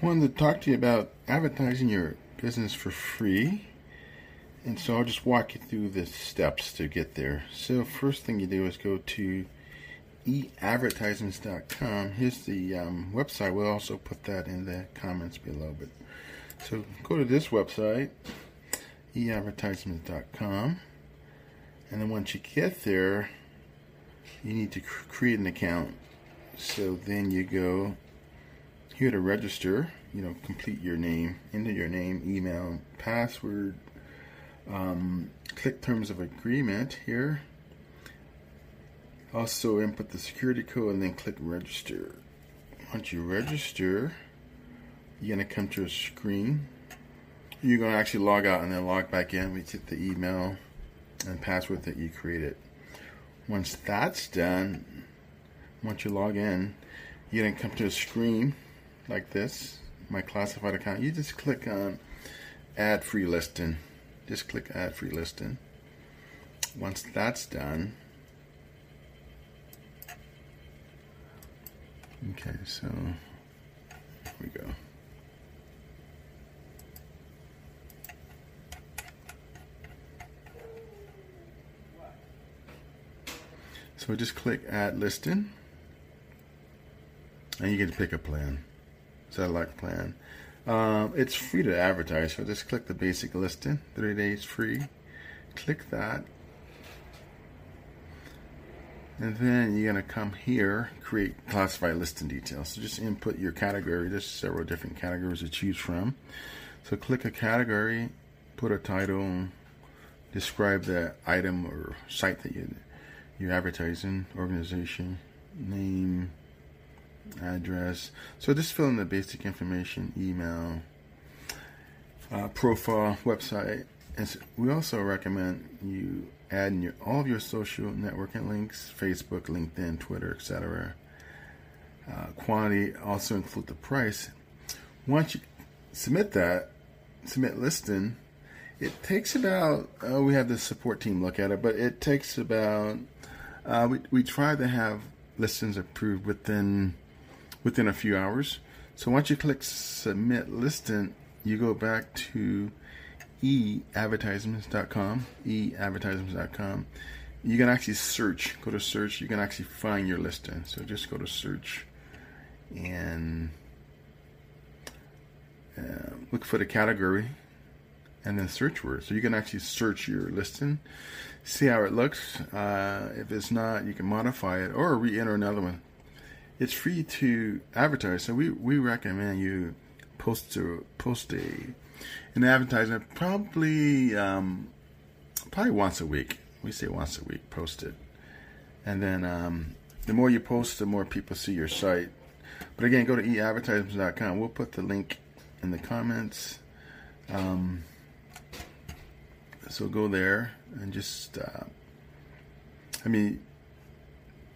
Wanted to talk to you about advertising your business for free. And so I'll just walk you through the steps to get there. So first thing you do is go to eadvertisements.com. Here's the um, website. We'll also put that in the comments below. But so go to this website, eadvertisements.com, and then once you get there, you need to cr- create an account. So then you go here to register. You know, complete your name, enter your name, email, password. Um, click terms of agreement here also input the security code and then click register. Once you register, you're to come to a screen. You're to actually log out and then log back in with the email and password that you created. Once that's done, once you log in, you're to come to a screen like this, my classified account. You just click on add free listing. Just click add free listing. Once that's done, Okay, so here we go. So just click add listing and you get to pick a plan. Satellite plan. Um, it's free to advertise, so just click the basic listing, 30 days free. Click that and then you're going to come here, create classified listing details. So just input your category. There's several different categories to choose from. So click a category, put a title, describe the item or site that you, you're advertising, organization, name, address. So just fill in the basic information, email, uh, profile, website. And so we also recommend you adding your, all of your social networking links Facebook, LinkedIn, Twitter, etc. Uh, quantity also include the price. Once you submit that, submit listing, it takes about, uh, we have the support team look at it, but it takes about, uh, we, we try to have listings approved within within a few hours. So once you click submit listing, you go back to eadvertisements.com, eadvertisements.com. You can actually search, go to search, you can actually find your listing. So just go to search and uh, look for the category and then search word. So you can actually search your listing, see how it looks. Uh, if it's not, you can modify it or re enter another one. It's free to advertise, so we, we recommend you post to post a an advertisement probably um, probably once a week. We say once a week, post it, and then um, the more you post, the more people see your site. But again, go to eadvertisements.com. We'll put the link in the comments. Um, so go there and just, uh, I mean,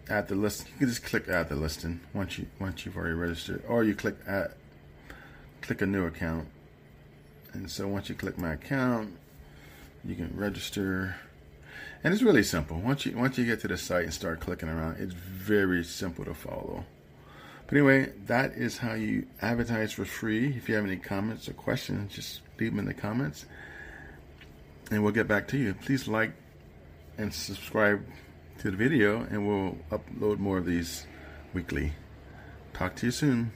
add the list. You can just click add the listing once you once you've already registered, or you click add, click a new account and so once you click my account, you can register. And it's really simple. Once you once you get to the site and start clicking around, it's very simple to follow. But anyway, that is how you advertise for free. If you have any comments or questions, just leave them in the comments and we'll get back to you. Please like and subscribe to the video and we'll upload more of these weekly. Talk to you soon.